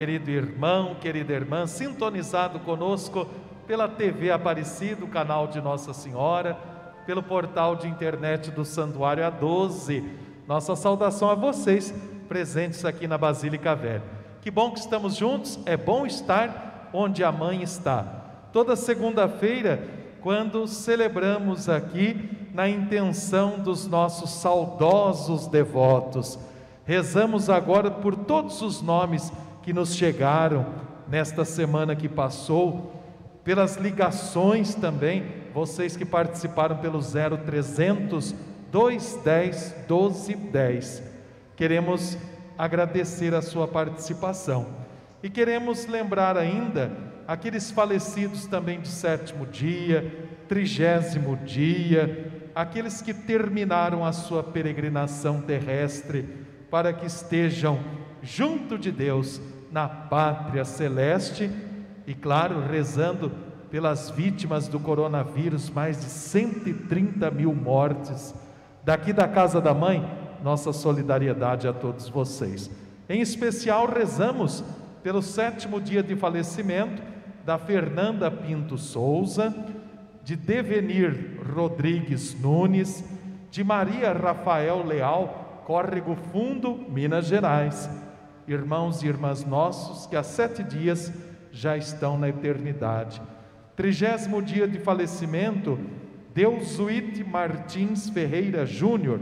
Querido irmão, querida irmã, sintonizado conosco pela TV Aparecido, canal de Nossa Senhora, pelo portal de internet do Santuário A12. Nossa saudação a vocês presentes aqui na Basílica Velha. Que bom que estamos juntos, é bom estar onde a mãe está. Toda segunda-feira, quando celebramos aqui na intenção dos nossos saudosos devotos, rezamos agora por todos os nomes que nos chegaram nesta semana que passou, pelas ligações também, vocês que participaram pelo 0300 210 1210. Queremos agradecer a sua participação e queremos lembrar ainda aqueles falecidos também de sétimo dia, trigésimo dia, aqueles que terminaram a sua peregrinação terrestre, para que estejam junto de Deus na pátria celeste e, claro, rezando pelas vítimas do coronavírus, mais de 130 mil mortes. Daqui da casa da mãe, nossa solidariedade a todos vocês. Em especial, rezamos pelo sétimo dia de falecimento da Fernanda Pinto Souza, de Devenir Rodrigues Nunes, de Maria Rafael Leal, Córrego Fundo, Minas Gerais irmãos e irmãs nossos que há sete dias já estão na eternidade. Trigésimo dia de falecimento, Deusuíte Martins Ferreira Júnior,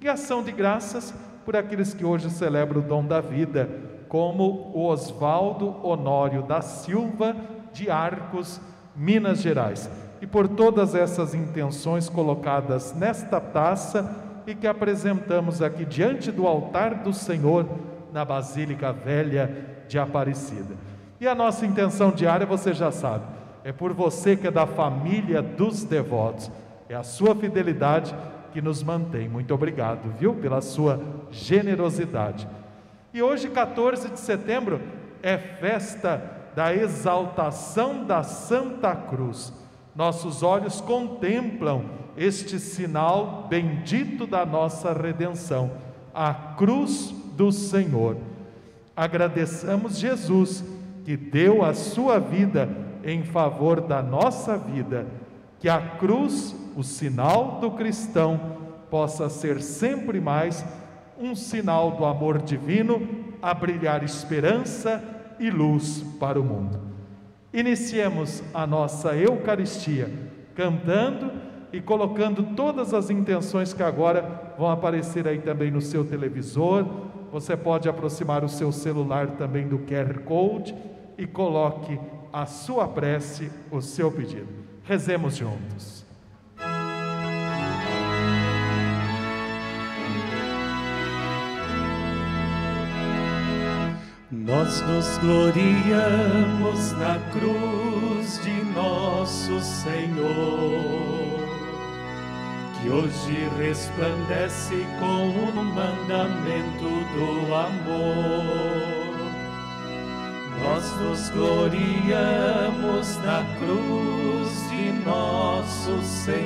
e ação de graças por aqueles que hoje celebram o dom da vida, como o Oswaldo Honório da Silva de Arcos, Minas Gerais. E por todas essas intenções colocadas nesta taça e que apresentamos aqui diante do altar do Senhor, na Basílica Velha de Aparecida. E a nossa intenção diária, você já sabe, é por você que é da família dos devotos, é a sua fidelidade que nos mantém. Muito obrigado, viu, pela sua generosidade. E hoje, 14 de setembro, é festa da exaltação da Santa Cruz. Nossos olhos contemplam este sinal bendito da nossa redenção, a cruz do Senhor. Agradeçamos Jesus que deu a sua vida em favor da nossa vida, que a cruz, o sinal do cristão, possa ser sempre mais um sinal do amor divino a brilhar esperança e luz para o mundo. Iniciemos a nossa Eucaristia cantando e colocando todas as intenções que agora vão aparecer aí também no seu televisor, você pode aproximar o seu celular também do QR Code e coloque a sua prece, o seu pedido. Rezemos juntos. Nós nos gloriamos na cruz de nosso Senhor que hoje resplandece com o mandamento do amor. Nós nos gloriamos na cruz de nosso Senhor,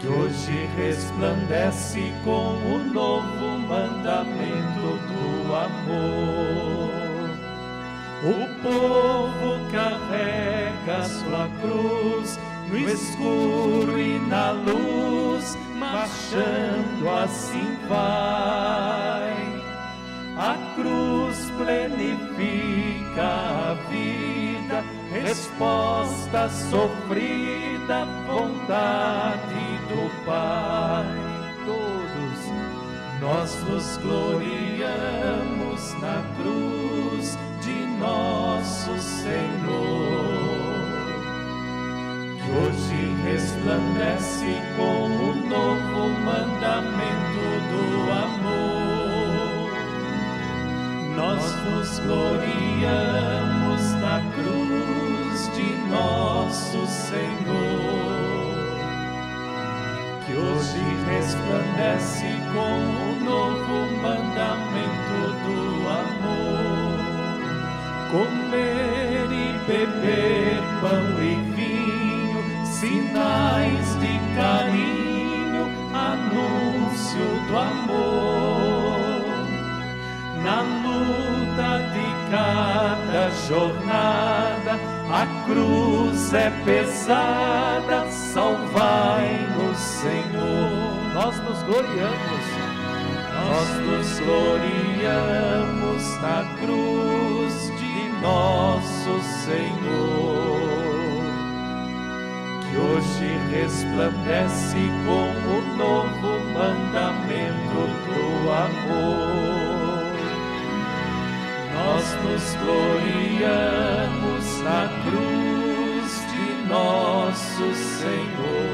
que hoje resplandece com o novo mandamento do amor. O povo carrega sua cruz no escuro e na luz, marchando assim vai. A cruz plenifica a vida, resposta sofrida, vontade do Pai. Todos nós nos gloriamos na cruz de nosso Senhor hoje resplandece com o novo mandamento do amor. Nós nos gloriamos na cruz de nosso Senhor, que hoje resplandece com o novo mandamento do amor. Comer e beber pão e vinho sinais de carinho, anúncio do amor. na luta de cada jornada. A cruz é pesada, salvai-nos, Senhor. Nós nos gloriamos, nós nos gloriamos na cruz de nosso Senhor que hoje resplandece com o novo mandamento do amor. Nós nos gloriamos na cruz de nosso Senhor,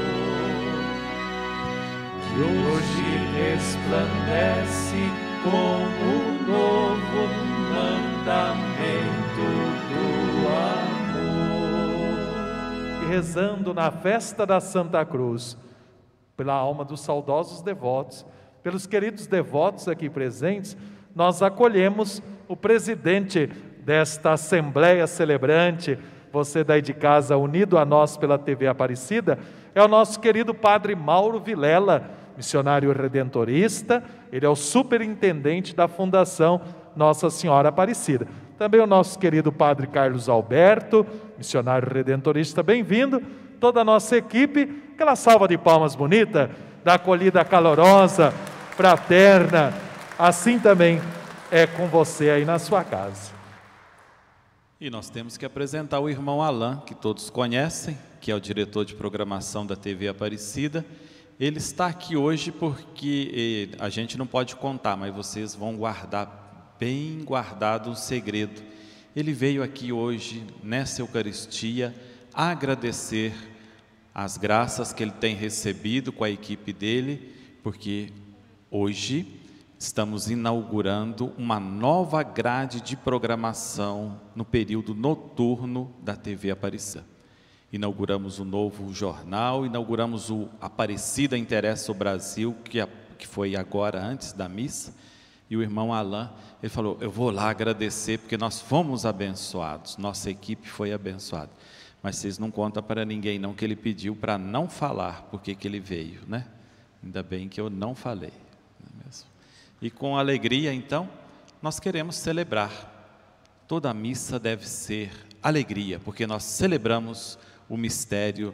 que hoje resplandece com o novo mandamento rezando na festa da Santa Cruz, pela alma dos saudosos devotos, pelos queridos devotos aqui presentes, nós acolhemos o presidente desta Assembleia Celebrante, você daí de casa, unido a nós pela TV Aparecida, é o nosso querido Padre Mauro Vilela, missionário redentorista, ele é o superintendente da Fundação Nossa Senhora Aparecida. Também o nosso querido Padre Carlos Alberto, missionário redentorista, bem-vindo. Toda a nossa equipe, aquela salva de palmas bonita, da acolhida calorosa, fraterna. Assim também é com você aí na sua casa. E nós temos que apresentar o irmão Alain, que todos conhecem, que é o diretor de programação da TV Aparecida. Ele está aqui hoje porque eh, a gente não pode contar, mas vocês vão guardar bem guardado um segredo. Ele veio aqui hoje, nessa Eucaristia, agradecer as graças que ele tem recebido com a equipe dele, porque hoje estamos inaugurando uma nova grade de programação no período noturno da TV Aparecida. Inauguramos o um novo jornal, inauguramos o Aparecida Interessa o Brasil, que, que foi agora antes da missa, e o irmão Alain, ele falou: Eu vou lá agradecer porque nós fomos abençoados, nossa equipe foi abençoada. Mas vocês não contam para ninguém, não, que ele pediu para não falar porque que ele veio, né? Ainda bem que eu não falei. Não é e com alegria, então, nós queremos celebrar. Toda missa deve ser alegria, porque nós celebramos o mistério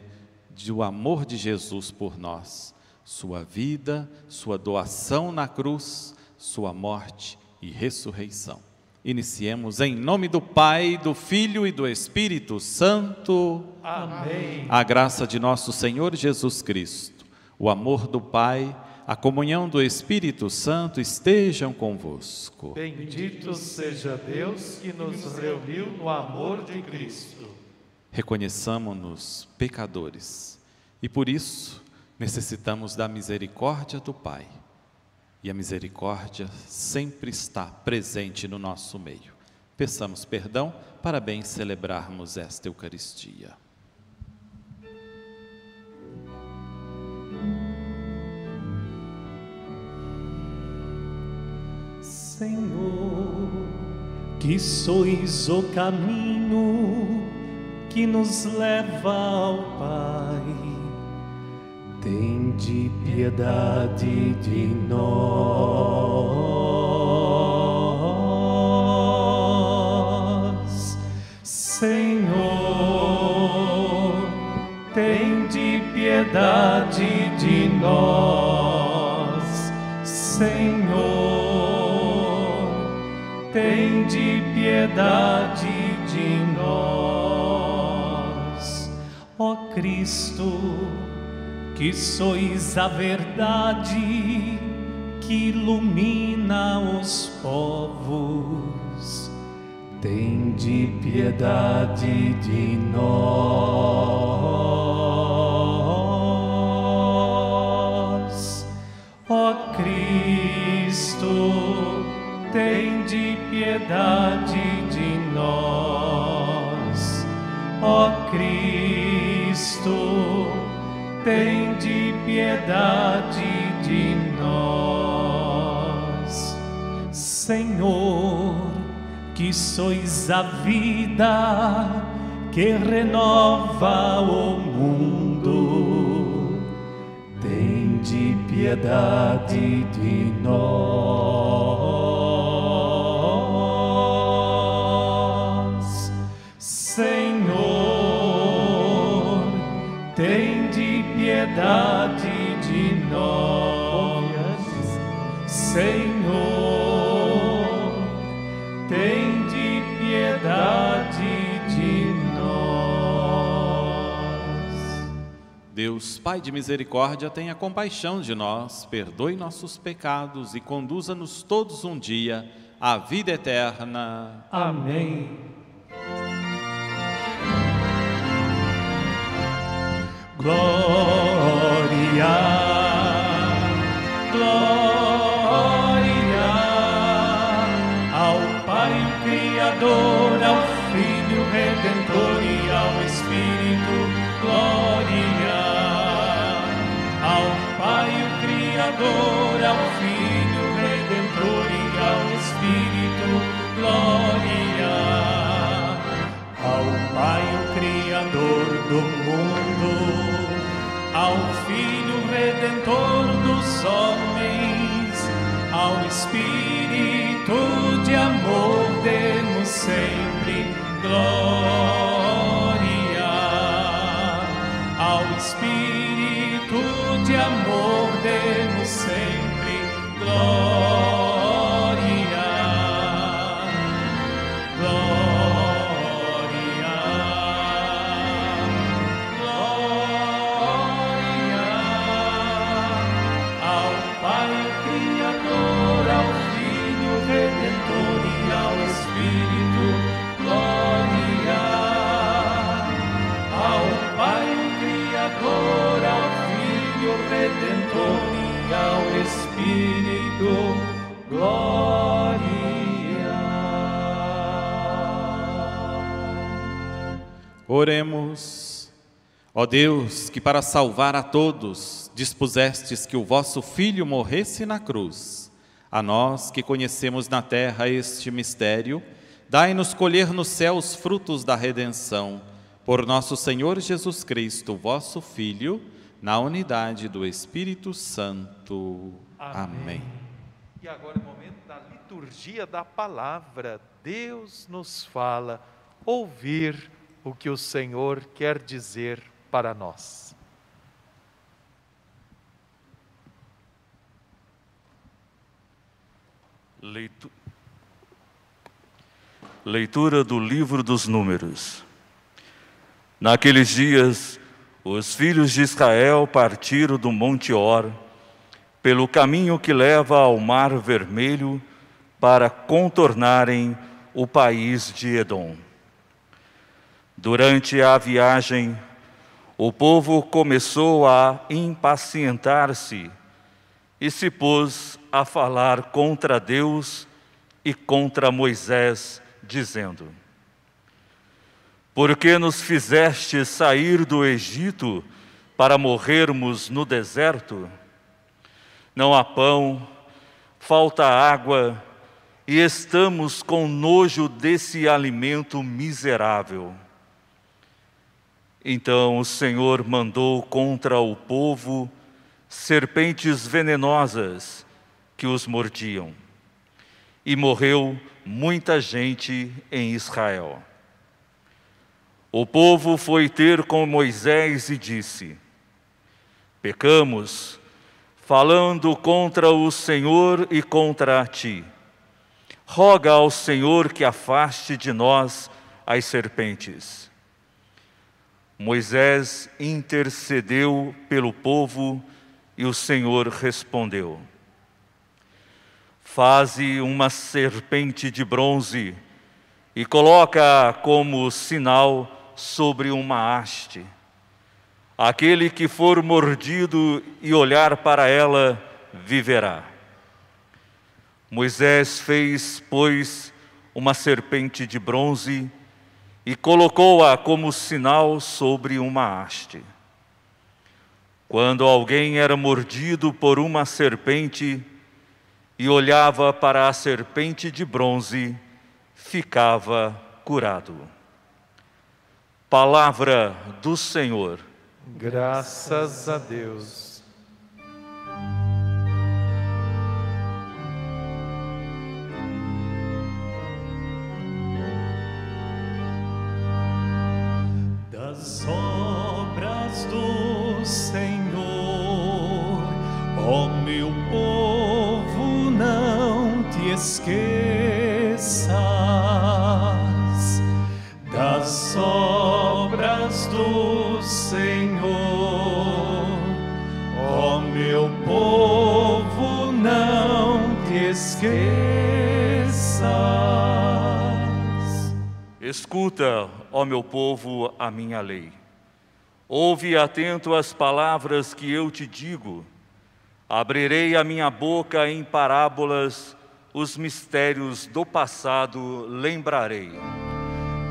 do amor de Jesus por nós, sua vida, sua doação na cruz sua morte e ressurreição. Iniciemos em nome do Pai, do Filho e do Espírito Santo. Amém. A graça de nosso Senhor Jesus Cristo, o amor do Pai, a comunhão do Espírito Santo estejam convosco. Bendito seja Deus que nos reuniu no amor de Cristo. Reconheçamos-nos pecadores e por isso necessitamos da misericórdia do Pai e a misericórdia sempre está presente no nosso meio. Peçamos perdão para bem celebrarmos esta Eucaristia. Senhor, que sois o caminho que nos leva ao Pai Tende piedade de nós, Senhor. Tende piedade de nós, Senhor. Tende piedade de nós, ó Cristo que sois a verdade que ilumina os povos. Tende piedade de nós, ó Cristo. Tende piedade de nós, ó Cristo tende piedade de nós. Senhor, que sois a vida que renova o mundo, tende piedade de nós. Pai de misericórdia, tenha compaixão de nós, perdoe nossos pecados e conduza-nos todos um dia à vida eterna. Amém. Glória. Ao Filho Redentor e ao Espírito, glória. Ao Pai, o Criador do mundo, ao Filho Redentor dos homens, ao Espírito de amor, demos sempre glória. Oremos. Ó Deus, que para salvar a todos dispusestes que o vosso Filho morresse na cruz, a nós que conhecemos na terra este mistério, dai-nos colher no céu os frutos da redenção, por nosso Senhor Jesus Cristo, vosso Filho, na unidade do Espírito Santo. Amém. Amém. E agora é o momento da liturgia da palavra. Deus nos fala, ouvir o que o Senhor quer dizer para nós. Leitura do livro dos Números. Naqueles dias, os filhos de Israel partiram do Monte Or, pelo caminho que leva ao Mar Vermelho, para contornarem o país de Edom. Durante a viagem, o povo começou a impacientar-se e se pôs a falar contra Deus e contra Moisés, dizendo: Por que nos fizeste sair do Egito para morrermos no deserto? Não há pão, falta água, e estamos com nojo desse alimento miserável. Então o Senhor mandou contra o povo serpentes venenosas que os mordiam, e morreu muita gente em Israel. O povo foi ter com Moisés e disse: Pecamos, falando contra o Senhor e contra ti. Roga ao Senhor que afaste de nós as serpentes. Moisés intercedeu pelo povo e o Senhor respondeu: Faze uma serpente de bronze e coloca como sinal sobre uma haste. Aquele que for mordido e olhar para ela, viverá. Moisés fez, pois, uma serpente de bronze e colocou-a como sinal sobre uma haste. Quando alguém era mordido por uma serpente e olhava para a serpente de bronze, ficava curado. Palavra do Senhor. Graças a Deus. Escuta, ó meu povo, a minha lei. Ouve atento as palavras que eu te digo. Abrirei a minha boca em parábolas, os mistérios do passado lembrarei.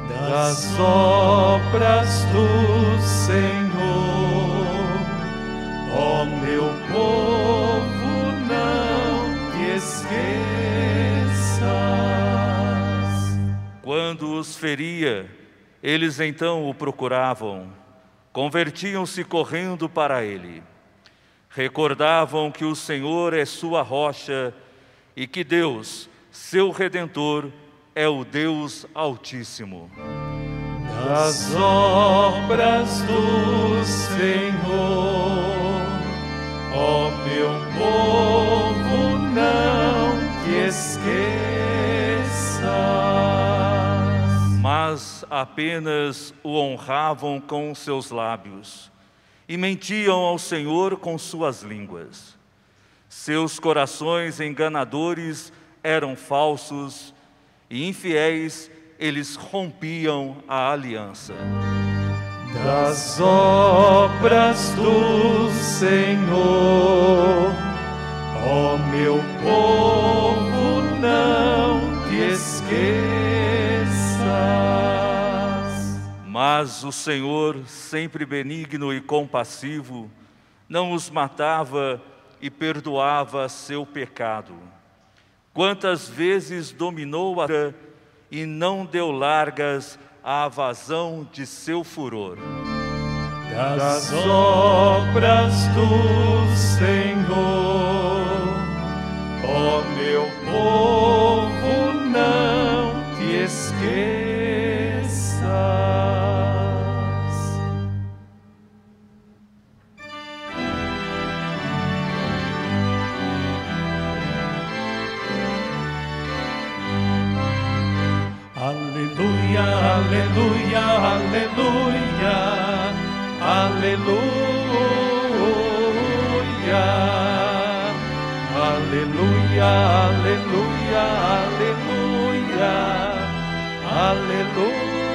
Das obras do Senhor, ó meu povo, não te esqueças. Os feria, eles então o procuravam, convertiam-se correndo para ele. Recordavam que o Senhor é sua rocha e que Deus, seu redentor, é o Deus Altíssimo. Das obras do Senhor, ó meu povo, não te esqueças. Apenas o honravam com seus lábios e mentiam ao Senhor com suas línguas. Seus corações enganadores eram falsos e infiéis, eles rompiam a aliança. Das obras do Senhor, ó meu povo, não te esqueças. Mas o Senhor, sempre benigno e compassivo, não os matava e perdoava seu pecado. Quantas vezes dominou a e não deu largas à vazão de seu furor. Das obras do Senhor, ó meu povo, não te esqueças. Aleluia, aleluia, aleluia, aleluia, aleluia, aleluia, aleluia.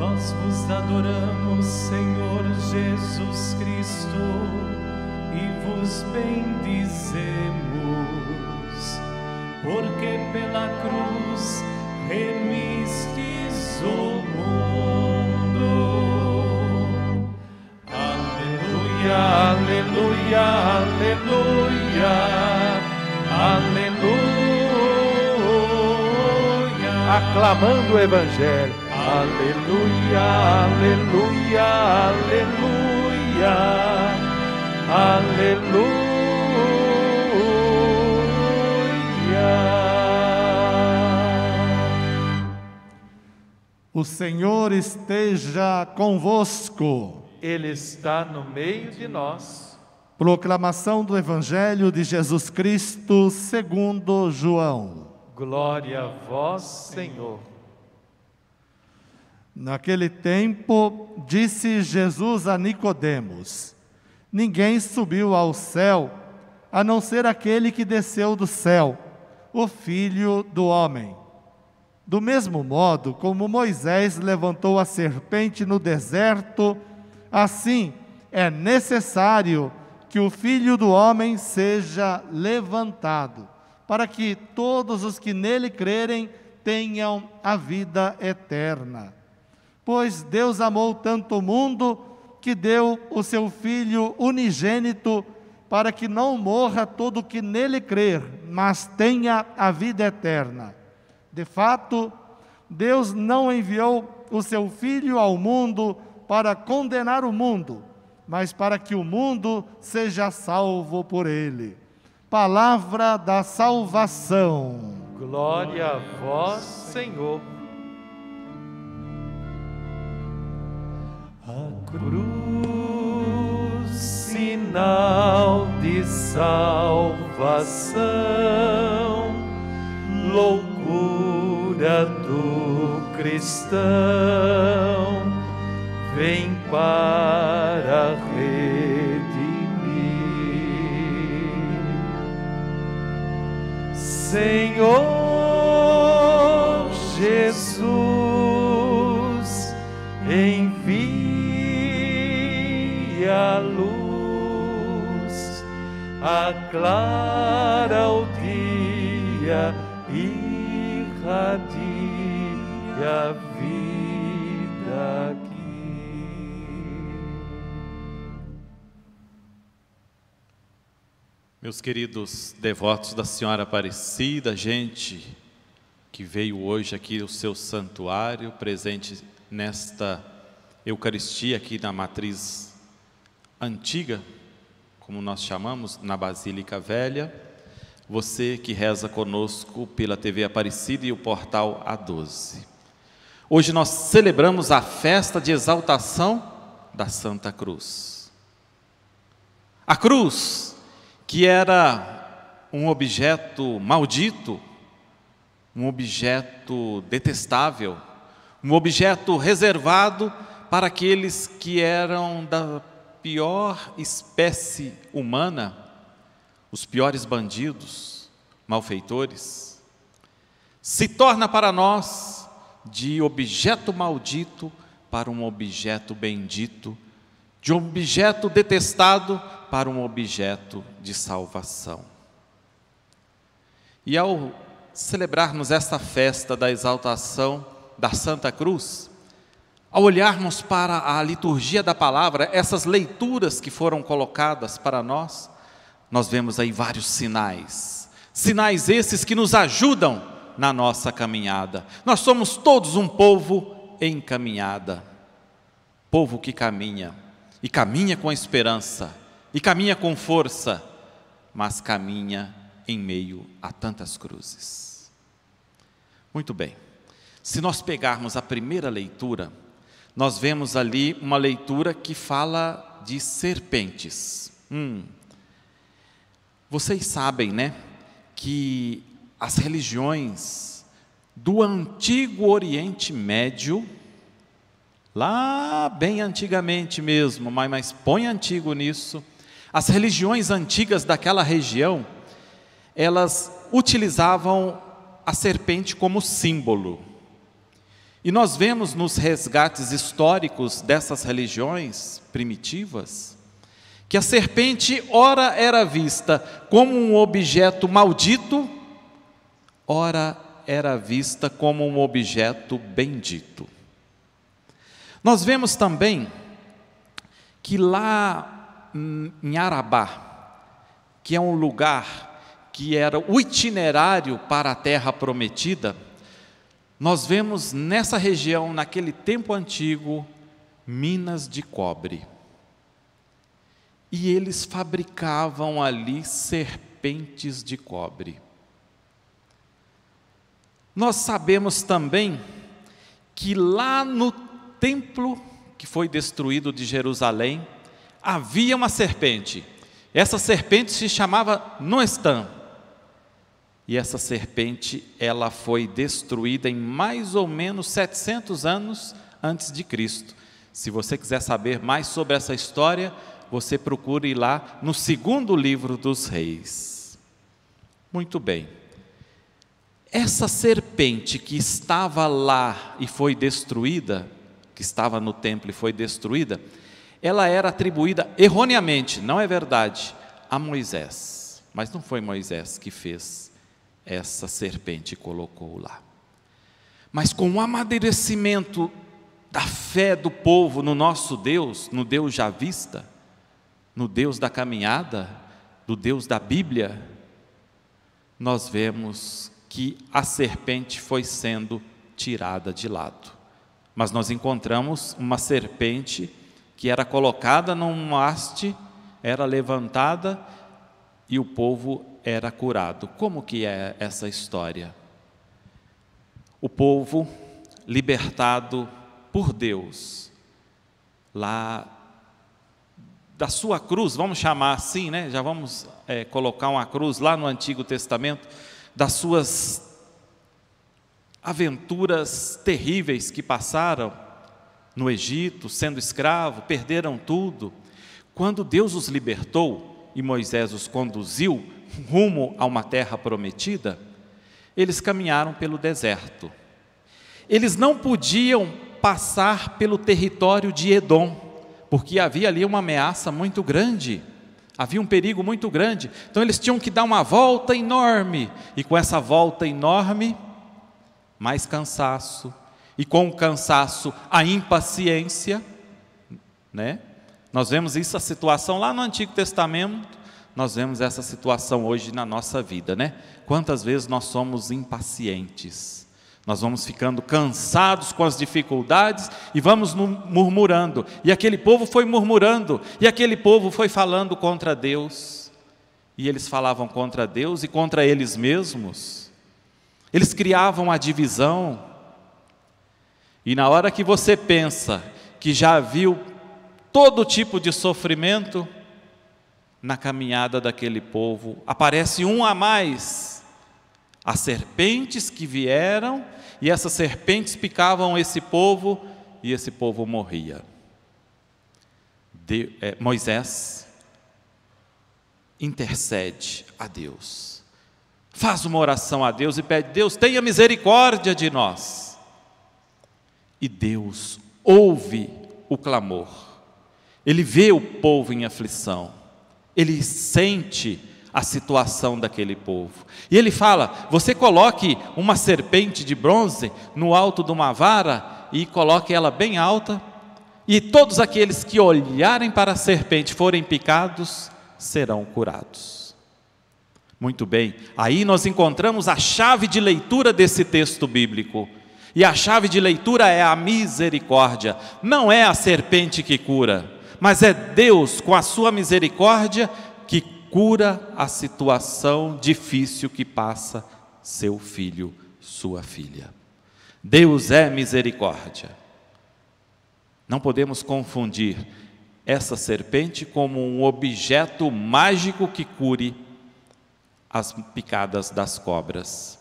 Nós vos adoramos, Senhor Jesus Cristo e vos bendizemos, porque pela cruz remistes o mundo. Aleluia, aleluia, aleluia, aleluia. Aclamando o Evangelho. Aleluia, aleluia, aleluia, aleluia. O Senhor esteja convosco. Ele está no meio de nós. Proclamação do Evangelho de Jesus Cristo segundo João. Glória a vós, Senhor. Naquele tempo, disse Jesus a Nicodemos: Ninguém subiu ao céu, a não ser aquele que desceu do céu, o Filho do homem. Do mesmo modo como Moisés levantou a serpente no deserto, assim é necessário que o Filho do homem seja levantado, para que todos os que nele crerem tenham a vida eterna. Pois Deus amou tanto o mundo que deu o seu Filho unigênito, para que não morra todo o que nele crer, mas tenha a vida eterna. De fato, Deus não enviou o seu Filho ao mundo para condenar o mundo, mas para que o mundo seja salvo por ele. Palavra da salvação. Glória a vós, Senhor. A cruz, sinal salvação, loucura do cristão, vem para redimir. Senhor aclara o dia, irradia a vida Meus queridos devotos da Senhora Aparecida, gente que veio hoje aqui ao seu santuário, presente nesta Eucaristia aqui na matriz antiga, como nós chamamos, na Basílica Velha, você que reza conosco pela TV Aparecida e o portal A12. Hoje nós celebramos a festa de exaltação da Santa Cruz. A cruz que era um objeto maldito, um objeto detestável, um objeto reservado para aqueles que eram da pior espécie humana, os piores bandidos, malfeitores, se torna para nós de objeto maldito para um objeto bendito, de um objeto detestado para um objeto de salvação. E ao celebrarmos esta festa da exaltação da Santa Cruz, ao olharmos para a liturgia da palavra, essas leituras que foram colocadas para nós, nós vemos aí vários sinais. Sinais esses que nos ajudam na nossa caminhada. Nós somos todos um povo em caminhada. Povo que caminha e caminha com esperança e caminha com força, mas caminha em meio a tantas cruzes. Muito bem, se nós pegarmos a primeira leitura, nós vemos ali uma leitura que fala de serpentes. Hum. Vocês sabem, né, que as religiões do antigo Oriente Médio, lá bem antigamente mesmo, mas, mas põe antigo nisso, as religiões antigas daquela região, elas utilizavam a serpente como símbolo. E nós vemos nos resgates históricos dessas religiões primitivas que a serpente ora era vista como um objeto maldito, ora era vista como um objeto bendito. Nós vemos também que lá em Arabá, que é um lugar que era o itinerário para a terra prometida, nós vemos nessa região, naquele tempo antigo, minas de cobre. E eles fabricavam ali serpentes de cobre. Nós sabemos também que lá no templo que foi destruído de Jerusalém, havia uma serpente. Essa serpente se chamava Noestan. E essa serpente, ela foi destruída em mais ou menos 700 anos antes de Cristo. Se você quiser saber mais sobre essa história, você procure lá no segundo livro dos reis. Muito bem. Essa serpente que estava lá e foi destruída, que estava no templo e foi destruída, ela era atribuída erroneamente, não é verdade, a Moisés. Mas não foi Moisés que fez essa serpente colocou lá. Mas com o amadurecimento da fé do povo no nosso Deus, no Deus já vista, no Deus da caminhada, do Deus da Bíblia, nós vemos que a serpente foi sendo tirada de lado. Mas nós encontramos uma serpente que era colocada num haste, era levantada e o povo era curado. Como que é essa história? O povo libertado por Deus, lá da sua cruz, vamos chamar assim, né? Já vamos é, colocar uma cruz lá no Antigo Testamento, das suas aventuras terríveis que passaram, no Egito, sendo escravo, perderam tudo. Quando Deus os libertou e Moisés os conduziu rumo a uma terra prometida, eles caminharam pelo deserto. Eles não podiam passar pelo território de Edom, porque havia ali uma ameaça muito grande, havia um perigo muito grande. Então eles tinham que dar uma volta enorme, e com essa volta enorme, mais cansaço, e com o cansaço, a impaciência, né? Nós vemos isso a situação lá no Antigo Testamento, nós vemos essa situação hoje na nossa vida, né? Quantas vezes nós somos impacientes? Nós vamos ficando cansados com as dificuldades e vamos murmurando. E aquele povo foi murmurando, e aquele povo foi falando contra Deus. E eles falavam contra Deus e contra eles mesmos. Eles criavam a divisão. E na hora que você pensa que já viu todo tipo de sofrimento, na caminhada daquele povo. Aparece um a mais. As serpentes que vieram, e essas serpentes picavam esse povo, e esse povo morria. De, é, Moisés intercede a Deus, faz uma oração a Deus e pede: Deus, tenha misericórdia de nós. E Deus ouve o clamor, Ele vê o povo em aflição ele sente a situação daquele povo. E ele fala: você coloque uma serpente de bronze no alto de uma vara e coloque ela bem alta, e todos aqueles que olharem para a serpente forem picados serão curados. Muito bem, aí nós encontramos a chave de leitura desse texto bíblico. E a chave de leitura é a misericórdia, não é a serpente que cura mas é Deus, com a sua misericórdia, que cura a situação difícil que passa seu filho, sua filha. Deus é misericórdia. Não podemos confundir essa serpente como um objeto mágico que cure as picadas das cobras.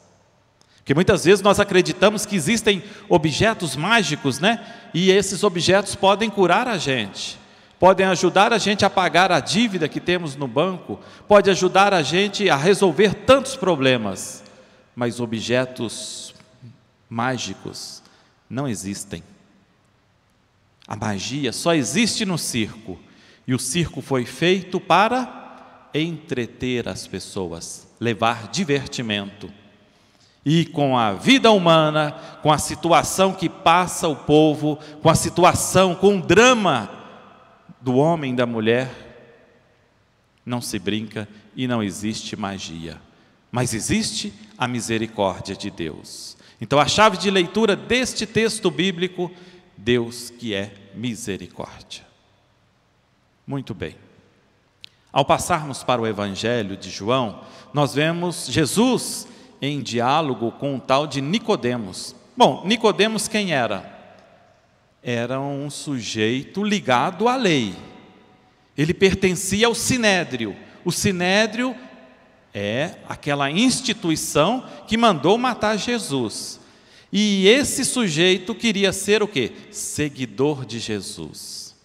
Porque muitas vezes nós acreditamos que existem objetos mágicos, né? E esses objetos podem curar a gente podem ajudar a gente a pagar a dívida que temos no banco, pode ajudar a gente a resolver tantos problemas, mas objetos mágicos não existem. A magia só existe no circo, e o circo foi feito para entreter as pessoas, levar divertimento. E com a vida humana, com a situação que passa o povo, com a situação, com o drama do homem e da mulher, não se brinca e não existe magia, mas existe a misericórdia de Deus. Então, a chave de leitura deste texto bíblico, Deus que é misericórdia. Muito bem. Ao passarmos para o Evangelho de João, nós vemos Jesus em diálogo com um tal de Nicodemos. Bom, Nicodemos quem era? Era um sujeito ligado à lei. Ele pertencia ao sinédrio. O sinédrio é aquela instituição que mandou matar Jesus. E esse sujeito queria ser o quê? Seguidor de Jesus.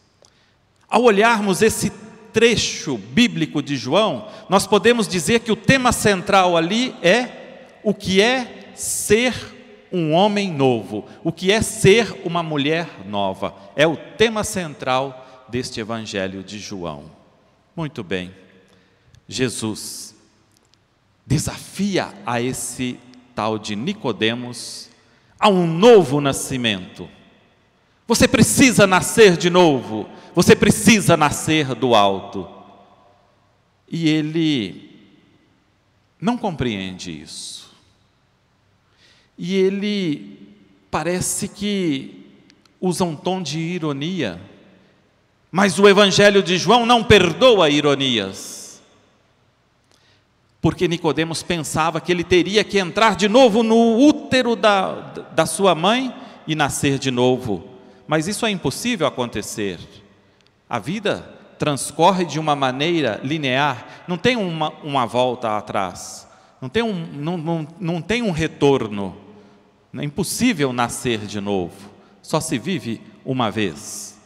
Ao olharmos esse trecho bíblico de João, nós podemos dizer que o tema central ali é o que é ser um homem novo, o que é ser uma mulher nova. É o tema central deste Evangelho de João. Muito bem, Jesus desafia a esse tal de Nicodemos a um novo nascimento. Você precisa nascer de novo, você precisa nascer do alto. E ele não compreende isso. E ele parece que usa um tom de ironia, mas o Evangelho de João não perdoa ironias. Porque Nicodemos pensava que ele teria que entrar de novo no útero da, da sua mãe e nascer de novo. Mas isso é impossível acontecer. A vida transcorre de uma maneira linear, não tem uma, uma volta atrás, não tem um, não, não, não tem um retorno. É impossível nascer de novo, só se vive uma vez,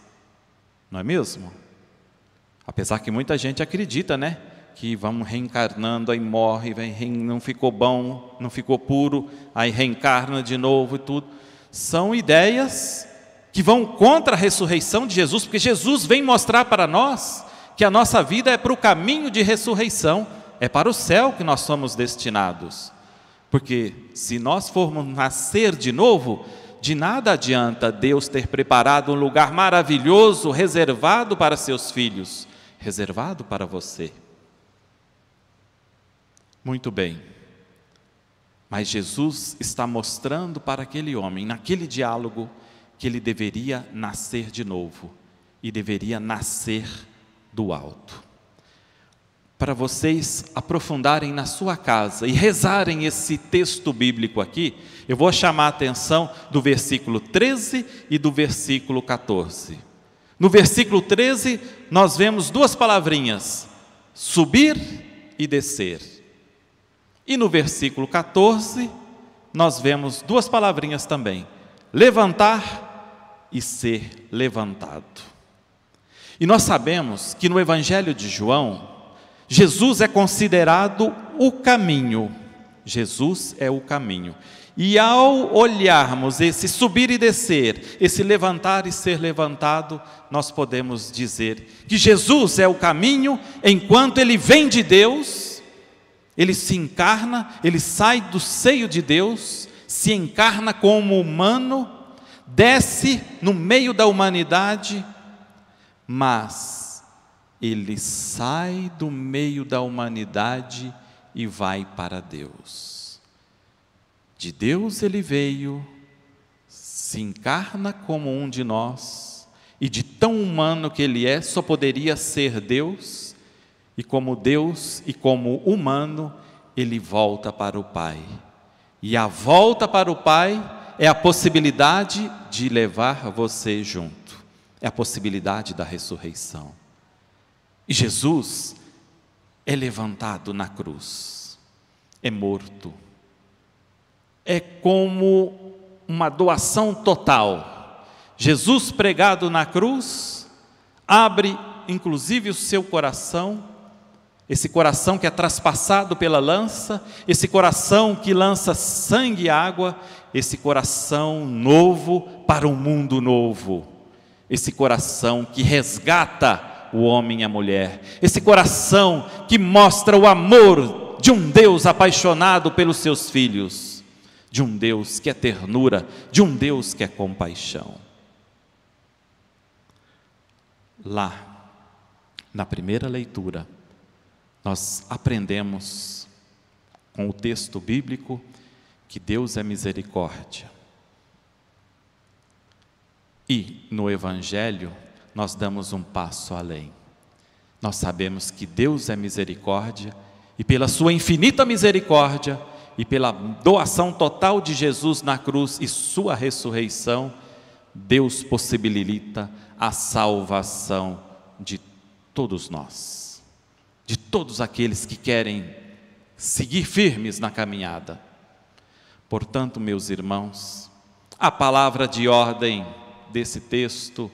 não é mesmo? Apesar que muita gente acredita, né? que vamos reencarnando, aí morre, não ficou bom, não ficou puro, aí reencarna de novo e tudo. São ideias que vão contra a ressurreição de Jesus, porque Jesus vem mostrar para nós que a nossa vida é para o caminho de ressurreição, é para o céu que nós somos destinados. Porque se nós formos nascer de novo, de nada adianta Deus ter preparado um lugar maravilhoso, reservado para seus filhos, reservado para você. Muito bem. Mas Jesus está mostrando para aquele homem, naquele diálogo, que ele deveria nascer de novo e deveria nascer do alto. Para vocês aprofundarem na sua casa e rezarem esse texto bíblico aqui, eu vou chamar a atenção do versículo 13 e do versículo 14. No versículo 13, nós vemos duas palavrinhas: subir e descer. E no versículo 14, nós vemos duas palavrinhas também: levantar e ser levantado. E nós sabemos que no Evangelho de João, Jesus é considerado o caminho. Jesus é o caminho. E ao olharmos esse subir e descer, esse levantar e ser levantado, nós podemos dizer que Jesus é o caminho, enquanto ele vem de Deus, ele se encarna, ele sai do seio de Deus, se encarna como humano, desce no meio da humanidade, mas ele sai do meio da humanidade e vai para Deus. De Deus ele veio, se encarna como um de nós, e de tão humano que ele é, só poderia ser Deus, e como Deus e como humano, ele volta para o Pai. E a volta para o Pai é a possibilidade de levar você junto, é a possibilidade da ressurreição. E Jesus é levantado na cruz, é morto, é como uma doação total. Jesus pregado na cruz, abre inclusive o seu coração esse coração que é traspassado pela lança, esse coração que lança sangue e água, esse coração novo para um mundo novo, esse coração que resgata o homem e a mulher, esse coração que mostra o amor de um Deus apaixonado pelos seus filhos, de um Deus que é ternura, de um Deus que é compaixão. Lá, na primeira leitura, nós aprendemos com o texto bíblico que Deus é misericórdia. E no Evangelho, nós damos um passo além. Nós sabemos que Deus é misericórdia e, pela Sua infinita misericórdia e pela doação total de Jesus na cruz e Sua ressurreição, Deus possibilita a salvação de todos nós de todos aqueles que querem seguir firmes na caminhada. Portanto, meus irmãos, a palavra de ordem desse texto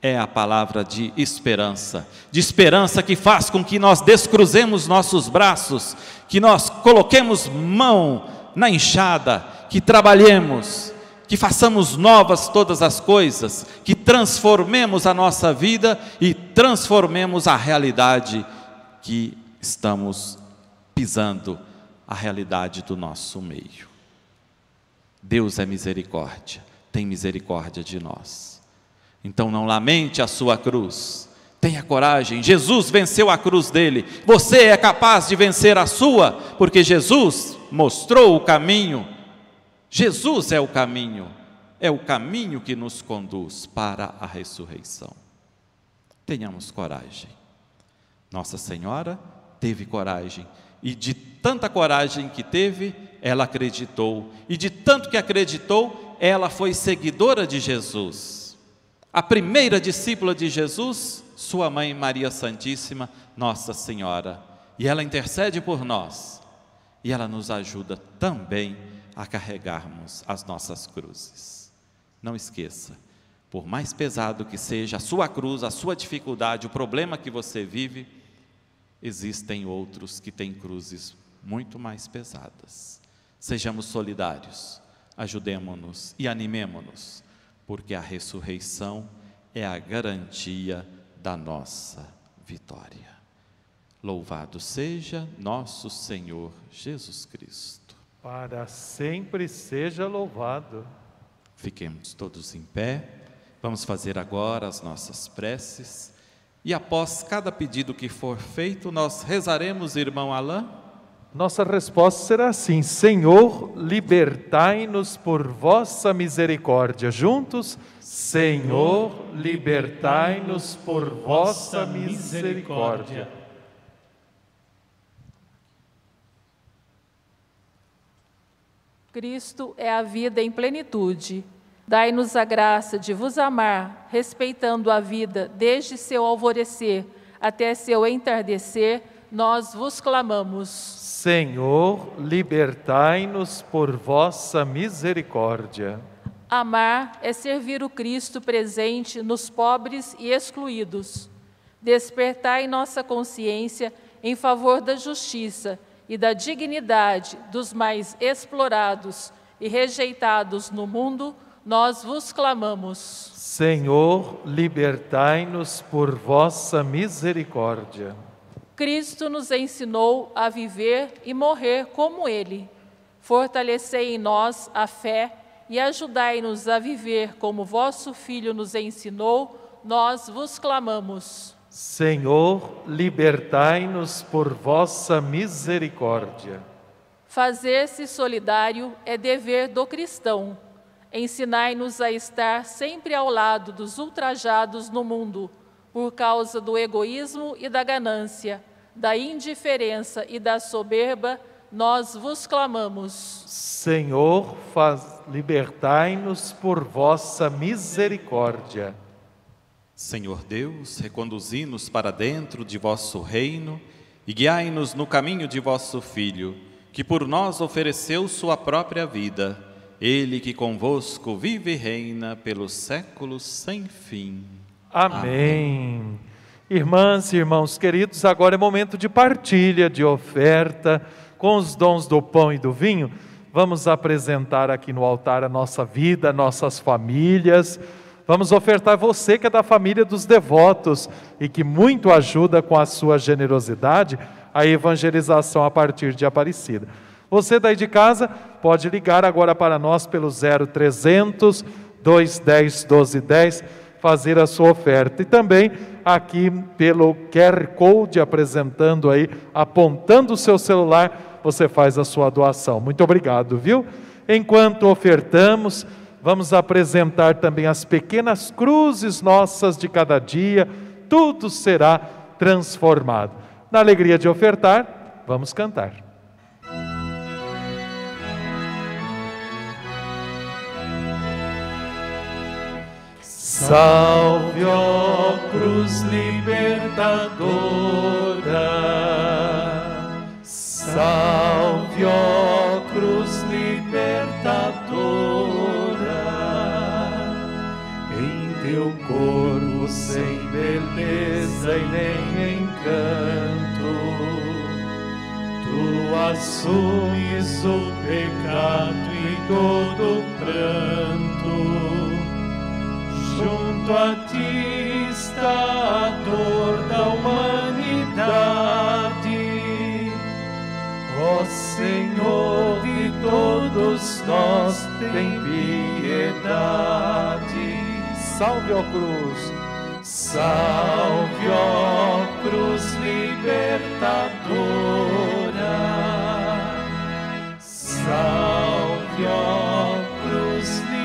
é a palavra de esperança, de esperança que faz com que nós descruzemos nossos braços, que nós coloquemos mão na enxada, que trabalhemos, que façamos novas todas as coisas, que transformemos a nossa vida e transformemos a realidade que estamos pisando a realidade do nosso meio. Deus é misericórdia, tem misericórdia de nós. Então não lamente a sua cruz, tenha coragem. Jesus venceu a cruz dele, você é capaz de vencer a sua, porque Jesus mostrou o caminho. Jesus é o caminho, é o caminho que nos conduz para a ressurreição. Tenhamos coragem. Nossa Senhora teve coragem, e de tanta coragem que teve, ela acreditou, e de tanto que acreditou, ela foi seguidora de Jesus. A primeira discípula de Jesus, sua mãe Maria Santíssima, Nossa Senhora, e ela intercede por nós, e ela nos ajuda também a carregarmos as nossas cruzes. Não esqueça, por mais pesado que seja a sua cruz, a sua dificuldade, o problema que você vive, existem outros que têm cruzes muito mais pesadas. Sejamos solidários, ajudemo-nos e animemo-nos, porque a ressurreição é a garantia da nossa vitória. Louvado seja nosso Senhor Jesus Cristo. Para sempre seja louvado. Fiquemos todos em pé. Vamos fazer agora as nossas preces. E após cada pedido que for feito, nós rezaremos, irmão Alain. Nossa resposta será assim: Senhor, libertai-nos por vossa misericórdia. Juntos, Senhor, libertai-nos por vossa misericórdia. Cristo é a vida em plenitude. Dai-nos a graça de vos amar, respeitando a vida desde seu alvorecer até seu entardecer, nós vos clamamos. Senhor, libertai-nos por vossa misericórdia. Amar é servir o Cristo presente nos pobres e excluídos. Despertai nossa consciência em favor da justiça e da dignidade dos mais explorados e rejeitados no mundo, nós vos clamamos. Senhor, libertai-nos por vossa misericórdia. Cristo nos ensinou a viver e morrer como Ele. Fortalecei em nós a fé e ajudai-nos a viver como vosso Filho nos ensinou, nós vos clamamos. Senhor, libertai-nos por vossa misericórdia. Fazer-se solidário é dever do cristão. Ensinai-nos a estar sempre ao lado dos ultrajados no mundo, por causa do egoísmo e da ganância, da indiferença e da soberba, nós vos clamamos. Senhor, libertai-nos por vossa misericórdia. Senhor Deus, reconduzi-nos para dentro de vosso reino e guiai-nos no caminho de vosso Filho, que por nós ofereceu sua própria vida, ele que convosco vive e reina pelos séculos sem fim. Amém. Irmãs e irmãos queridos, agora é momento de partilha, de oferta, com os dons do pão e do vinho. Vamos apresentar aqui no altar a nossa vida, nossas famílias Vamos ofertar você que é da família dos devotos e que muito ajuda com a sua generosidade a evangelização a partir de Aparecida. Você daí de casa pode ligar agora para nós pelo 0300 210 1210 fazer a sua oferta e também aqui pelo QR Code apresentando aí, apontando o seu celular, você faz a sua doação. Muito obrigado, viu? Enquanto ofertamos, vamos apresentar também as pequenas cruzes nossas de cada dia, tudo será transformado. Na alegria de ofertar, vamos cantar. Salve, ó cruz libertadora, salve, ó cruz libertadora. teu corpo sem beleza e nem encanto. Tu assumes o pecado e todo pranto. Junto a ti está a dor da humanidade. Ó Senhor de todos nós, tem piedade. Salve, ó cruz. Salve, ó cruz libertadora. Salve, ó cruz libertadora.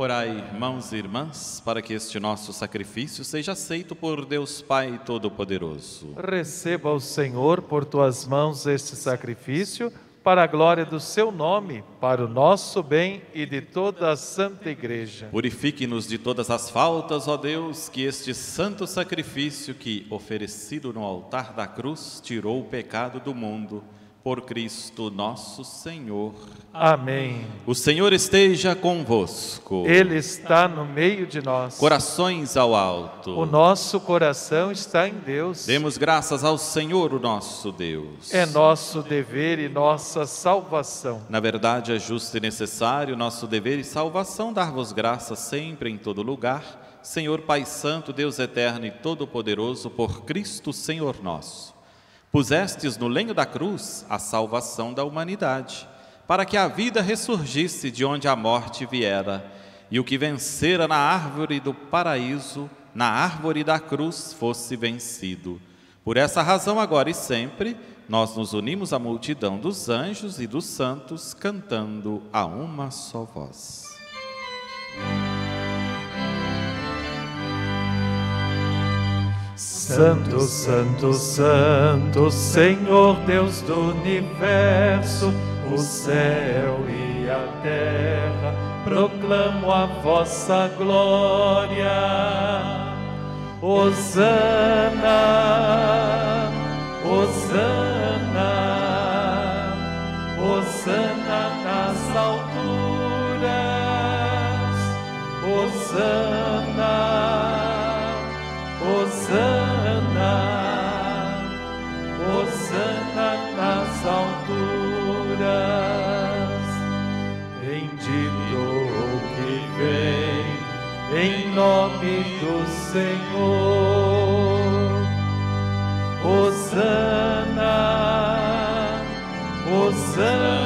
Orai, irmãos e irmãs, para que este nosso sacrifício seja aceito por Deus Pai Todo-Poderoso. Receba o Senhor por tuas mãos este sacrifício para a glória do seu nome, para o nosso bem e de toda a Santa Igreja. Purifique-nos de todas as faltas, ó Deus, que este santo sacrifício que, oferecido no altar da cruz, tirou o pecado do mundo, por Cristo nosso Senhor. Amém. O Senhor esteja convosco. Ele está no meio de nós. Corações ao alto. O nosso coração está em Deus. Demos graças ao Senhor, o nosso Deus. É nosso dever e nossa salvação. Na verdade, é justo e necessário nosso dever e salvação dar-vos graças sempre em todo lugar, Senhor Pai Santo, Deus eterno e todo-poderoso, por Cristo Senhor nosso. Pusestes no lenho da cruz a salvação da humanidade, para que a vida ressurgisse de onde a morte viera, e o que vencera na árvore do paraíso, na árvore da cruz, fosse vencido. Por essa razão, agora e sempre, nós nos unimos à multidão dos anjos e dos santos, cantando a uma só voz. Santo, Santo, Santo, Senhor Deus do universo, o céu e a terra proclamam a vossa glória. Hosana, Hosana, Hosana nas alturas, Hosana. Hosana, nome do Senhor. Hosana, Hosana,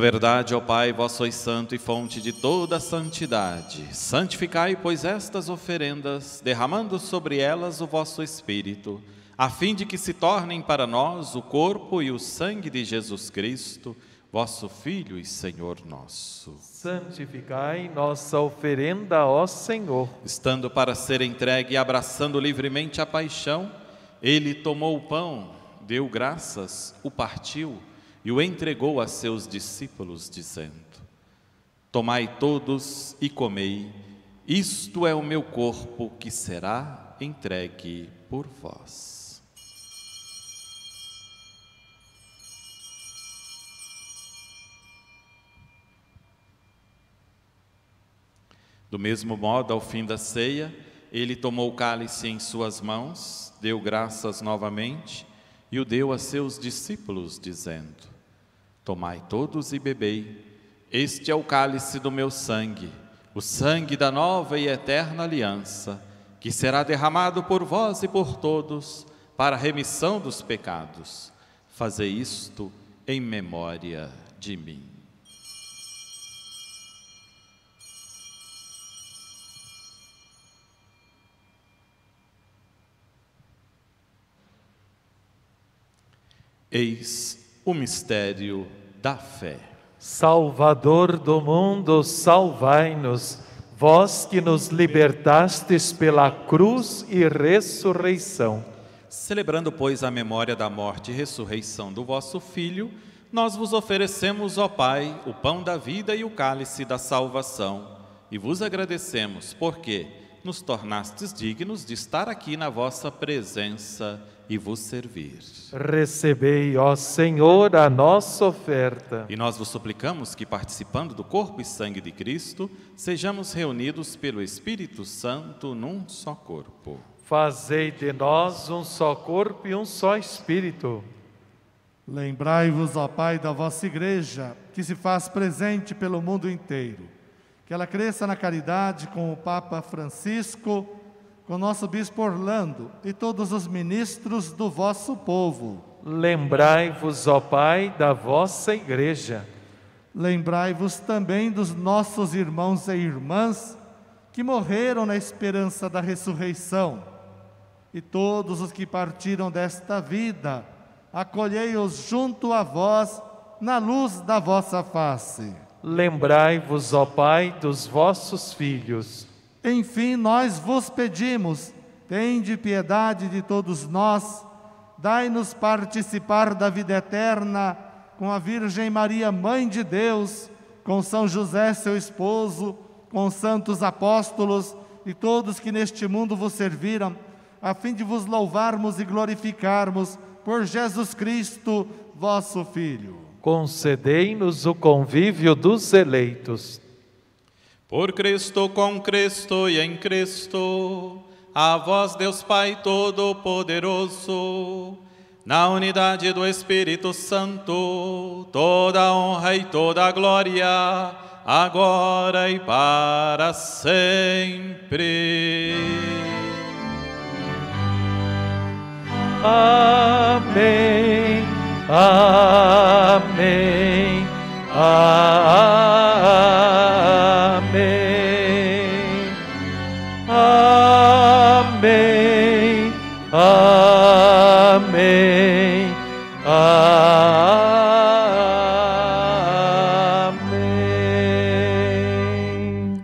Na verdade, ó Pai, vós sois santo e fonte de toda a santidade. Santificai, pois, estas oferendas, derramando sobre elas o vosso Espírito, a fim de que se tornem para nós o corpo e o sangue de Jesus Cristo, vosso Filho e Senhor nosso. Santificai nossa oferenda, ó Senhor. Estando para ser entregue e abraçando livremente a paixão, ele tomou o pão, deu graças, o partiu e o entregou a seus discípulos, dizendo: Tomai todos e comei, isto é o meu corpo que será entregue por vós. Do mesmo modo, ao fim da ceia, ele tomou o cálice em suas mãos, deu graças novamente e o deu a seus discípulos, dizendo: Tomai todos e bebei, este é o cálice do meu sangue, o sangue da nova e eterna aliança, que será derramado por vós e por todos para a remissão dos pecados. Fazei isto em memória de mim. Eis o mistério da fé. Salvador do mundo, salvai-nos, vós que nos libertastes pela cruz e ressurreição. Celebrando, pois, a memória da morte e ressurreição do vosso Filho, nós vos oferecemos, ó Pai, o pão da vida e o cálice da salvação, e vos agradecemos, porque nos tornastes dignos de estar aqui na vossa presença e vos servir. Recebei, ó Senhor, a nossa oferta. E nós vos suplicamos que, participando do corpo e sangue de Cristo, sejamos reunidos pelo Espírito Santo num só corpo. Fazei de nós um só corpo e um só espírito. Lembrai-vos, ó Pai, da vossa igreja, que se faz presente pelo mundo inteiro. Que ela cresça na caridade com o Papa Francisco, com o nosso Bispo Orlando e todos os ministros do vosso povo. Lembrai-vos, ó Pai, da vossa igreja. Lembrai-vos também dos nossos irmãos e irmãs que morreram na esperança da ressurreição. E todos os que partiram desta vida, acolhei-os junto a vós, na luz da vossa face. Lembrai-vos, ó Pai, dos vossos filhos. Enfim, nós vos pedimos, tende piedade de todos nós, dai-nos participar da vida eterna com a Virgem Maria, Mãe de Deus, com São José, seu esposo, com os santos apóstolos e todos que neste mundo vos serviram, a fim de vos louvarmos e glorificarmos por Jesus Cristo, vosso Filho. Concedei-nos o convívio dos eleitos. Por Cristo, com Cristo e em Cristo, a vós, Deus Pai Todo-Poderoso, na unidade do Espírito Santo, toda honra e toda glória, agora e para sempre. Amém. Amém. Amém. Amém. Amém. Amém.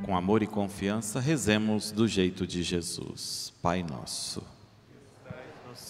Com amor e confiança, rezemos do jeito de Jesus. Pai nosso.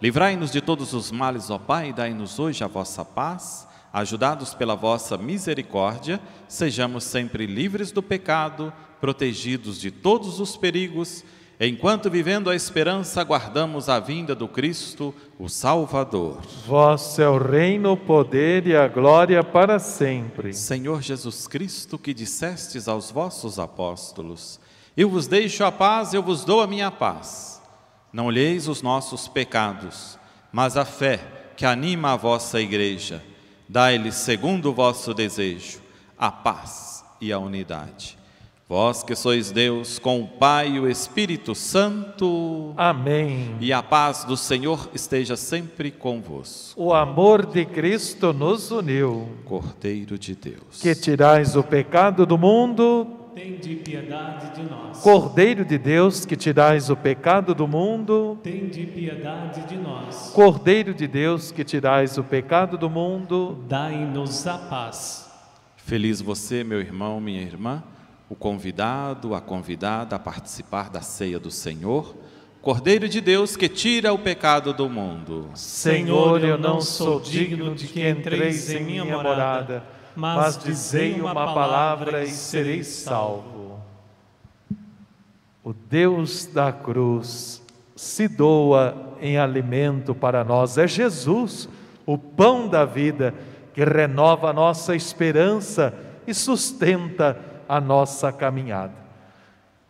Livrai-nos de todos os males, ó Pai, e dai-nos hoje a vossa paz. Ajudados pela vossa misericórdia, sejamos sempre livres do pecado, protegidos de todos os perigos, enquanto vivendo a esperança aguardamos a vinda do Cristo, o Salvador. Vosso é o reino, o poder e a glória para sempre. Senhor Jesus Cristo, que dissestes aos vossos apóstolos: Eu vos deixo a paz, eu vos dou a minha paz. Não olheis os nossos pecados, mas a fé que anima a vossa igreja. Dai-lhes, segundo o vosso desejo, a paz e a unidade. Vós que sois Deus, com o Pai e o Espírito Santo, Amém. e a paz do Senhor esteja sempre convosco. O amor de Cristo nos uniu. Cordeiro de Deus. Que tirais o pecado do mundo, Tende piedade de nós. Cordeiro de Deus, que tirais o pecado do mundo, Tende piedade de nós. Cordeiro de Deus, que tirais o pecado do mundo, Dai-nos a paz. Feliz você, meu irmão, minha irmã, o convidado, a convidada a participar da ceia do Senhor. Cordeiro de Deus que tira o pecado do mundo. Senhor, eu não sou digno de que entreis em minha morada, mas dizei uma palavra e serei salvo. O Deus da cruz se doa em alimento para nós. É Jesus, o pão da vida, que renova a nossa esperança e sustenta a nossa caminhada.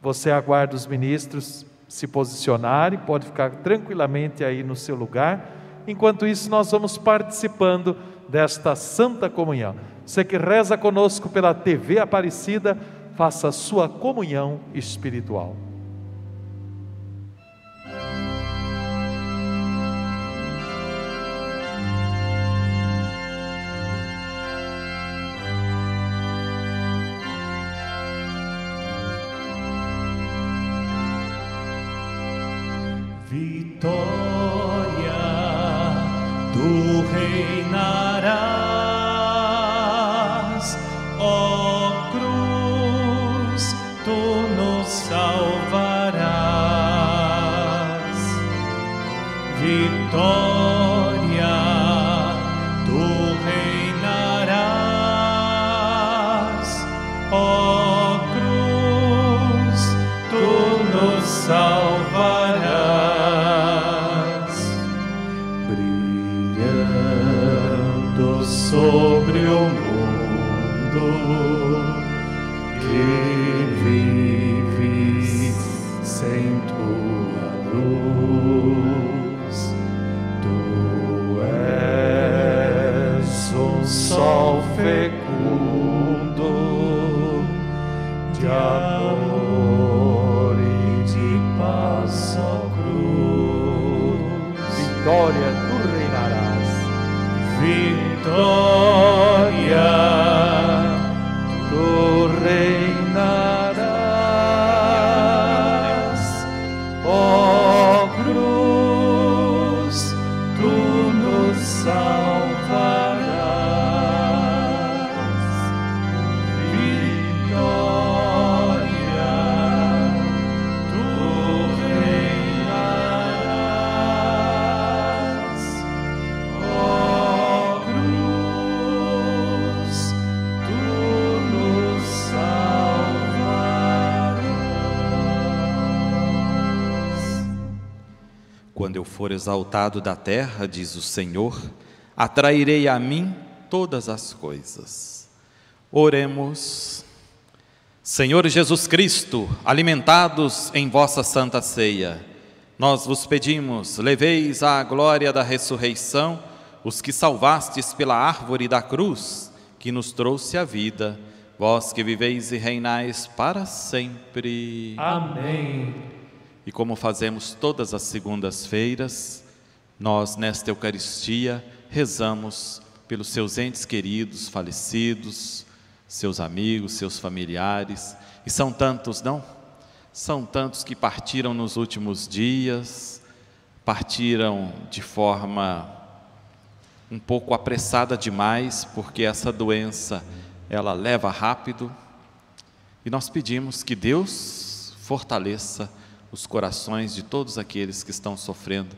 Você aguarda os ministros se posicionarem, pode ficar tranquilamente aí no seu lugar. Enquanto isso, nós vamos participando desta Santa Comunhão. Você que reza conosco pela TV Aparecida, faça a sua comunhão espiritual. Exaltado da terra, diz o Senhor, atrairei a mim todas as coisas. Oremos. Senhor Jesus Cristo, alimentados em vossa santa ceia, nós vos pedimos, leveis à glória da ressurreição os que salvastes pela árvore da cruz, que nos trouxe a vida, vós que viveis e reinais para sempre. Amém. E como fazemos todas as segundas-feiras, nós nesta Eucaristia rezamos pelos seus entes queridos, falecidos, seus amigos, seus familiares, e são tantos, não? São tantos que partiram nos últimos dias, partiram de forma um pouco apressada demais, porque essa doença ela leva rápido. E nós pedimos que Deus fortaleça os corações de todos aqueles que estão sofrendo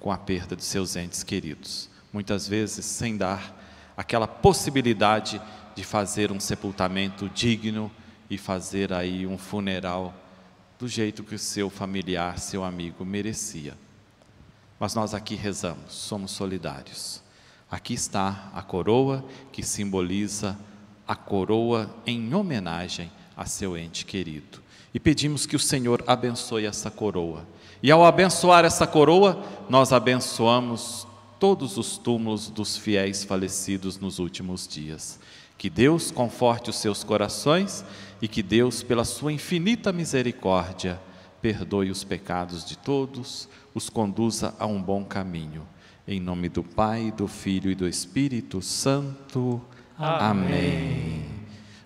com a perda de seus entes queridos, muitas vezes sem dar aquela possibilidade de fazer um sepultamento digno e fazer aí um funeral do jeito que o seu familiar, seu amigo merecia. Mas nós aqui rezamos, somos solidários. Aqui está a coroa que simboliza a coroa em homenagem a seu ente querido. E pedimos que o Senhor abençoe essa coroa. E ao abençoar essa coroa, nós abençoamos todos os túmulos dos fiéis falecidos nos últimos dias. Que Deus conforte os seus corações e que Deus, pela sua infinita misericórdia, perdoe os pecados de todos, os conduza a um bom caminho. Em nome do Pai, do Filho e do Espírito Santo. Amém.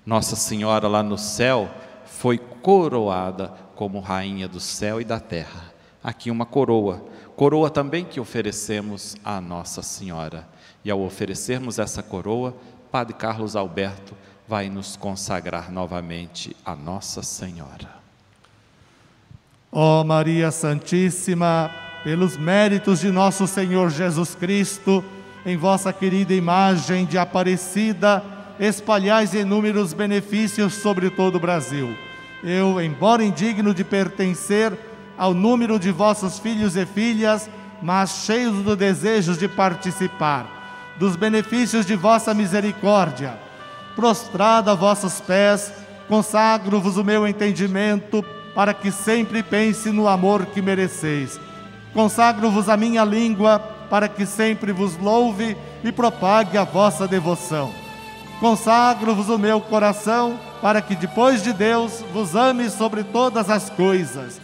Nossa Senhora lá no céu foi coroada como rainha do céu e da terra. Aqui uma coroa, coroa também que oferecemos à Nossa Senhora. E ao oferecermos essa coroa, Padre Carlos Alberto vai nos consagrar novamente a Nossa Senhora. Ó Maria Santíssima, pelos méritos de nosso Senhor Jesus Cristo, em vossa querida imagem de Aparecida, espalhais inúmeros benefícios sobre todo o Brasil. Eu, embora indigno de pertencer ao número de vossos filhos e filhas, mas cheios do desejo de participar dos benefícios de vossa misericórdia, prostrado a vossos pés, consagro-vos o meu entendimento, para que sempre pense no amor que mereceis. Consagro-vos a minha língua, para que sempre vos louve e propague a vossa devoção. Consagro-vos o meu coração, para que depois de Deus vos ame sobre todas as coisas.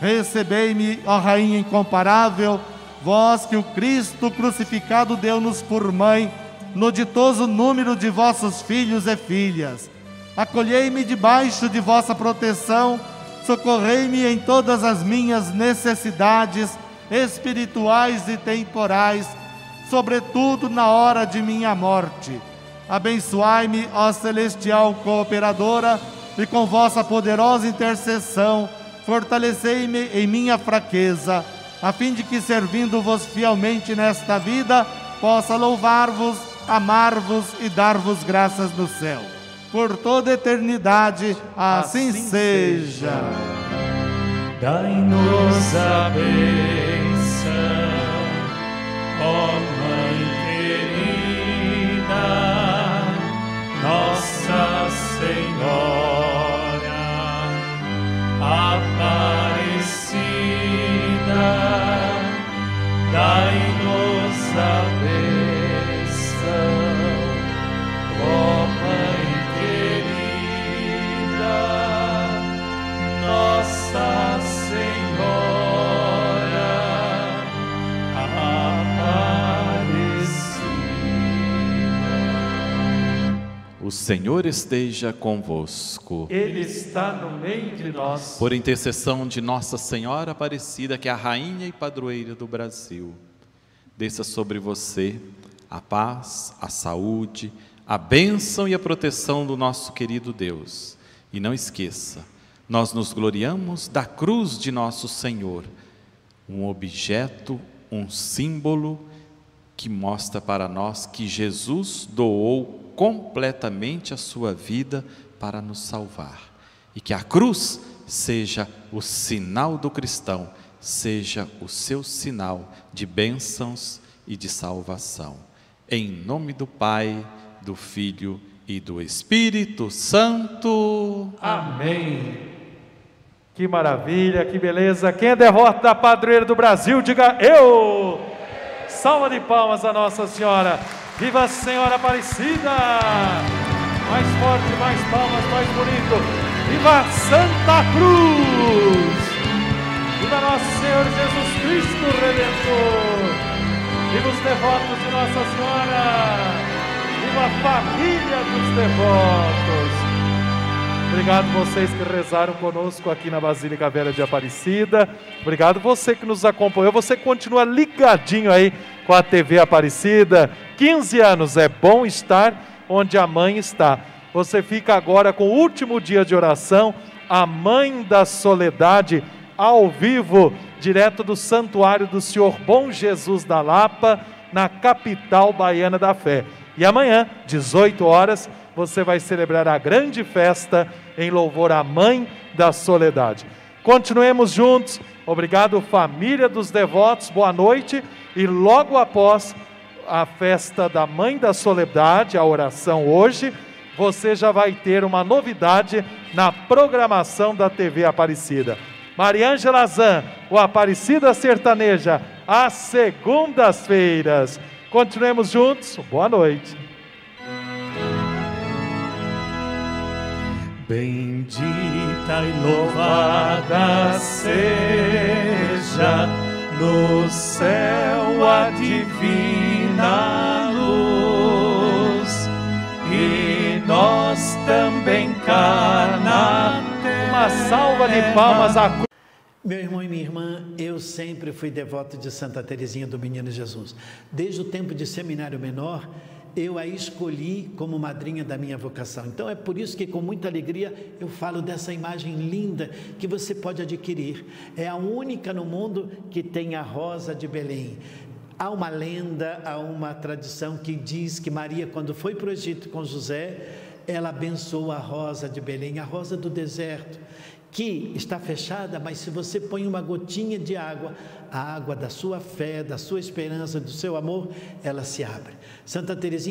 Recebei-me, ó Rainha incomparável, vós que o Cristo crucificado deu-nos por mãe, no ditoso número de vossos filhos e filhas. Acolhei-me debaixo de vossa proteção, socorrei-me em todas as minhas necessidades espirituais e temporais, sobretudo na hora de minha morte. Abençoai-me, ó celestial cooperadora, e com vossa poderosa intercessão, fortalecei-me em minha fraqueza, a fim de que, servindo-vos fielmente nesta vida, possa louvar-vos, amar-vos e dar-vos graças no céu. Por toda eternidade, assim, Assim seja. Dai-nos a bênção, ó Senhora Aparecida, Senhor esteja convosco. Ele está no meio de nós. Por intercessão de Nossa Senhora Aparecida, que é a rainha e padroeira do Brasil, desça sobre você a paz, a saúde, a bênção e a proteção do nosso querido Deus. E não esqueça, nós nos gloriamos da cruz de nosso Senhor, um objeto, um símbolo que mostra para nós que Jesus doou completamente a sua vida para nos salvar. E que a cruz seja o sinal do cristão, seja o seu sinal de bênçãos e de salvação. Em nome do Pai, do Filho e do Espírito Santo. Amém. Que maravilha, que beleza. Quem é devoto da padroeira do Brasil, diga eu. Salva de palmas a Nossa Senhora. Viva a Senhora Aparecida! Mais forte, mais palmas, mais bonito. Viva Santa Cruz! Viva nosso Senhor Jesus Cristo Redentor! Viva os devotos de Nossa Senhora! Viva a família dos devotos! Obrigado vocês que rezaram conosco aqui na Basílica Velha de Aparecida. Obrigado você que nos acompanhou. Você continua ligadinho aí com a TV Aparecida. 15 anos é bom estar onde a mãe está. Você fica agora com o último dia de oração, a Mãe da Soledade, ao vivo, direto do Santuário do Senhor Bom Jesus da Lapa, na capital baiana da fé. E amanhã, 18 horas, você vai celebrar a grande festa em louvor à Mãe da Soledade. Continuemos juntos. Obrigado, família dos devotos. Boa noite. E logo após a festa da Mãe da Soledade, a oração hoje, você já vai ter uma novidade na programação da TV Aparecida. Mariângela Zan, o Aparecida Sertaneja, às segundas-feiras. Continuemos juntos. Boa noite. Bendita e louvada seja no céu a divina luz e nós também cá na terra. Uma salva de palmas cruz. Meu irmão e minha irmã, eu sempre fui devoto de Santa Teresinha do Menino Jesus. Desde o tempo de seminário menor, eu a escolhi como madrinha da minha vocação. Então é por isso que com muita alegria eu falo dessa imagem linda que você pode adquirir. É a única no mundo que tem a rosa de Belém. Há uma lenda, há uma tradição que diz que Maria, quando foi para o Egito com José, ela abençoou a rosa de Belém, a rosa do deserto que está fechada, mas se você põe uma gotinha de água, a água da sua fé, da sua esperança, do seu amor, ela se abre. Santa Teresinha